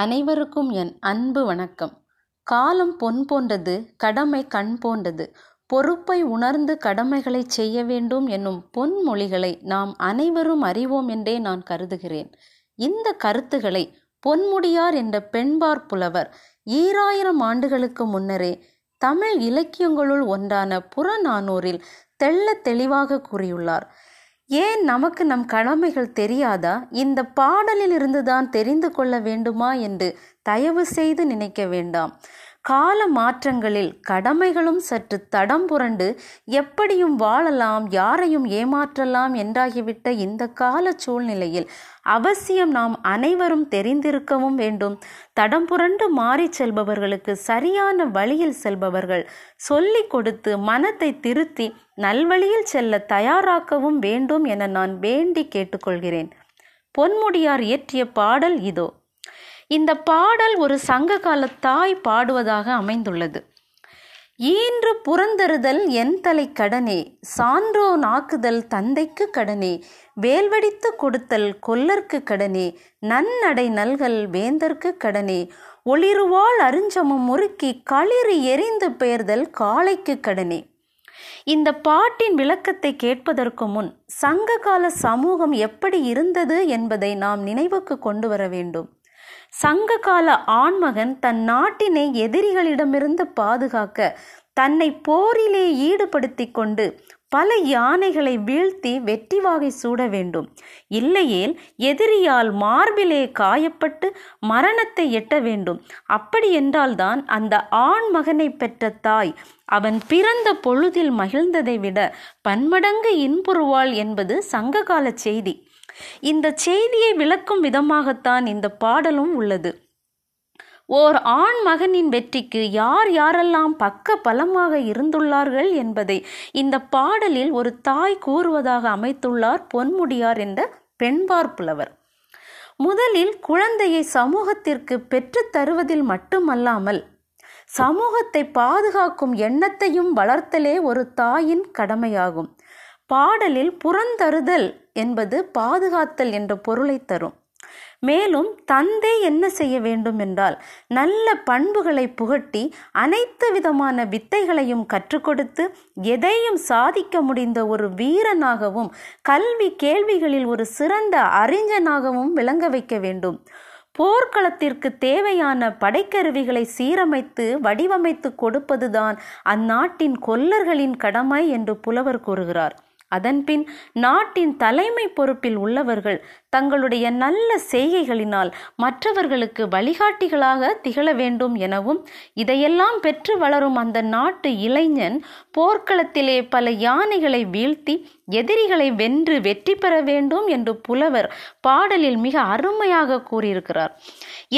அனைவருக்கும் என் அன்பு வணக்கம். காலம் பொன் போன்றது கடமை கண் போன்றது. பொறுப்பை உணர்ந்து கடமைகளை செய்ய வேண்டும் என்னும் பொன்மொழிகளை நாம் அனைவரும் அறிவோம் என்றே நான் கருதுகிறேன். இந்த கருத்துக்களை பொன்முடியார் என்ற பெண்பார் புலவர் ஈராயிரம் ஆண்டுகளுக்கு முன்னரே தமிழ் இலக்கியங்களுள் ஒன்றான புறநானூரில் தெள்ள தெளிவாக கூறியுள்ளார். ஏன் நமக்கு நம் கடமைகள் தெரியாதா? இந்த பாடலில் இருந்துதான் தெரிந்து கொள்ள வேண்டுமா என்று தயவு செய்து நினைக்க வேண்டாம். கால மாற்றங்களில் கடமைகளும் சற்று தடம் புரண்டு எப்படியும் வாழலாம் யாரையும் ஏமாற்றலாம் என்றாகிவிட்ட இந்த கால சூழ்நிலையில் அவசியம் நாம் அனைவரும் தெரிந்திருக்கவும் வேண்டும். தடம் புரண்டு மாறி செல்பவர்களுக்கு சரியான வழியில் செல்பவர்கள் சொல்லிக் கொடுத்து மனத்தை திருத்தி நல்வழியில் செல்ல தயாராக்கவும் வேண்டும் என நான் வேண்டி கேட்டுக்கொள்கிறேன். பொன்முடியார் இயற்றிய பாடல் இதோ. இந்த பாடல் ஒரு சங்ககால தாய் பாடுவதாக அமைந்துள்ளது. ஈன்று புறந்தருதல் என் தலை கடனே சான்றோ நாக்குதல் தந்தைக்கு கடனே வேல்வடித்து கொடுத்தல் கொல்லர்க்கு கடனே நன்னடை நல்கல் வேந்தர்க்கு கடனே ஒளிருவாள் அருஞ்சமம் முறுக்கி களிறு எரிந்து பெயர்தல் காளைக்கு கடனே. இந்த பாட்டின் விளக்கத்தை கேட்பதற்கு முன் சங்ககால சமூகம் எப்படி இருந்தது என்பதை நாம் நினைவுக்கு கொண்டு வர வேண்டும். சங்ககால ஆண்மகன் தன் நாட்டினை எதிரிகளிடமிருந்து பாதுகாக்க தன்னை போரிலே ஈடுபடுத்தி கொண்டு பல யானைகளை வீழ்த்தி வெற்றி வாகை சூட வேண்டும். இல்லையேல் எதிரியால் மார்பிலே காயப்பட்டு மரணத்தை எட்ட வேண்டும். அப்படி என்றால்தான் அந்த ஆண் மகனை பெற்ற தாய் அவன் பிறந்த பொழுதில் மகிழ்ந்ததை விட பன்மடங்கு இன்புறுவாள் என்பது சங்ககால செய்தி. இந்த செய்தியை விளக்கும் விதமாகத்தான் இந்த பாடலும் உள்ளது. ஓர் ஆண் மகனின் வெற்றிக்கு யார் யாரெல்லாம் பக்க பலமாக இருந்துள்ளார்கள் என்பதை இந்த பாடலில் ஒரு தாய் கூறுவதாக அமைத்துள்ளார் பொன்முடியார் என்ற பெண்பார் புலவர். முதலில் குழந்தையை சமூகத்திற்கு பெற்றுத் தருவதில் மட்டுமல்லாமல் சமூகத்தை பாதுகாக்கும் எண்ணத்தையும் வளர்த்தலே ஒரு தாயின் கடமையாகும். பாடலில் புறந்தருதல் என்பது பாதுகாத்தல் என்ற பொருளை தரும். மேலும் தந்தை என்ன செய்ய வேண்டும் என்றால் நல்ல பண்புகளை புகட்டி அனைத்து விதமான வித்தைகளையும் கற்றுக் கொடுத்து எதையும் சாதிக்க முடிந்த ஒரு வீரனாகவும் கல்வி கேள்விகளில் ஒரு சிறந்த அறிஞனாகவும் விளங்க வைக்க வேண்டும். போர்க்களத்திற்கு தேவையான படைக்கருவிகளை சீரமைத்து வடிவமைத்து கொடுப்பதுதான் அந்நாட்டின் கொல்லர்களின் கடமை என்று புலவர் கூறுகிறார். அதன்பின் நாட்டின் தலைமை பொறுப்பில் உள்ளவர்கள் தங்களுடைய நல்ல செய்கைகளினால் மற்றவர்களுக்கு வழிகாட்டிகளாக திகழ வேண்டும் எனவும் இதையெல்லாம் பெற்று வளரும் அந்த நாட்டு இளைஞன் போர்க்களத்திலே பல யானைகளை வீழ்த்தி எதிரிகளை வென்று வெற்றி பெற வேண்டும் என்று புலவர் பாடலில் மிக அருமையாக கூறியிருக்கிறார்.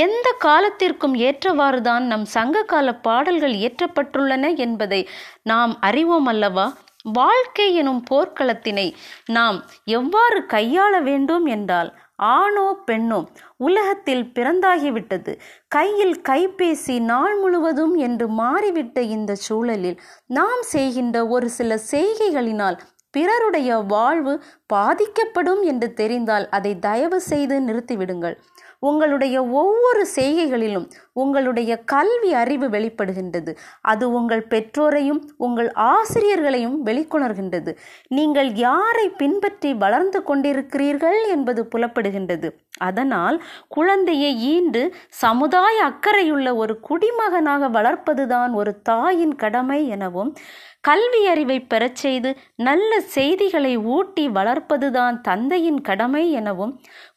எந்த காலத்திற்கும் ஏற்றவாறுதான் நம் சங்ககால பாடல்கள் இயற்றப்பட்டுள்ளன என்பதை நாம் அறிவோம் அல்லவா? வாழ்க்கை எனும் போர்க்களத்தினை நாம் எவ்வாறு கையாள வேண்டும் என்றால் ஆணோ பெண்ணோ உலகத்தில் பிறந்தாகிவிட்டது. கையில் கைபேசி நாள் முழுவதும் என்று மாறிவிட்ட இந்த சூழலில் நாம் செய்கின்ற ஒரு சில செய்கைகளினால் பிறருடைய வாழ்வு பாதிக்கப்படும் என்று தெரிந்தால் அதை தயவு செய்து நிறுத்திவிடுங்கள். உங்களுடைய ஒவ்வொரு செய்கைகளிலும் உங்களுடைய கல்வி அறிவு வெளிப்படுகின்றது. அது உங்கள் பெற்றோரையும் உங்கள் ஆசிரியர்களையும் வெளிக்கொணர்கின்றது. நீங்கள் யாரை பின்பற்றி வளர்ந்து கொண்டிருக்கிறீர்கள் என்பது புலப்படுகின்றது. அதனால் குழந்தையை ஈண்டு சமுதாய அக்கறையுள்ள ஒரு குடிமகனாக வளர்ப்பதுதான் ஒரு தாயின் கடமை எனவும் கல்வி அறிவை பெறச் செய்து நல்ல செய்திகளை ஊட்டி வளர்ப்பதுதான் தந்தையின் கடமை எனவும்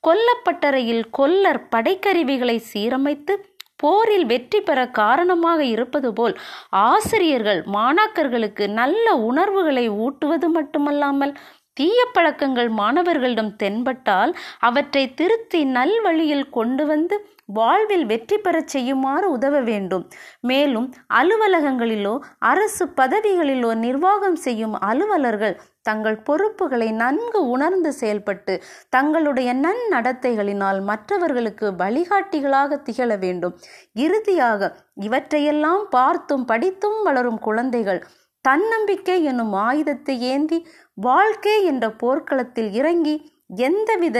கொல்லப்பட்டறையில் கொல்லர் படைக்கருவிகளை சீரமைத்து போரில் வெற்றி பெற காரணமாக இருப்பது போல் ஆசிரியர்கள் மாணாக்கர்களுக்கு நல்ல உணர்வுகளை ஊட்டுவது மட்டுமல்லாமல் தீய பழக்கங்கள் மாணவர்களிடம் தென்பட்டால் அவற்றை திருத்தி நல்வழியில் கொண்டு வந்து வாழ்வில் வெற்றி பெறச் செய்யுமாறு உதவ வேண்டும். மேலும் அலுவலகங்களிலோ அரசு பதவிகளிலோ நிர்வாகம் செய்யும் அலுவலர்கள் தங்கள் பொறுப்புகளை நன்கு உணர்ந்து செயல்பட்டு தங்களுடைய நன்னடத்தைகளினால் மற்றவர்களுக்கு வழிகாட்டிகளாக திகழ வேண்டும். இறுதியாக இவற்றையெல்லாம் பார்த்தும் படித்தும் வளரும் குழந்தைகள் தன்னம்பிக்கை என்னும் ஆயுதத்தை ஏந்தி வாழ்க்கை என்ற போர்க்களத்தில் இறங்கி எந்தவித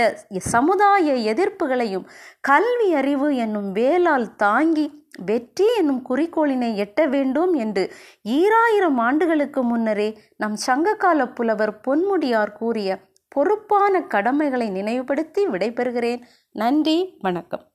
சமுதாய எதிர்ப்புகளையும் கல்வி அறிவு என்னும் வேலால் தாங்கி வெற்றி என்னும் குறிக்கோளினை எட்ட வேண்டும் என்று ஈராயிரம் ஆண்டுகளுக்கு முன்னரே நம் சங்ககால புலவர் பொன்முடியார் கூறிய பொறுப்பான கடமைகளை நினைவுபடுத்தி விடைபெறுகிறேன். நன்றி வணக்கம்.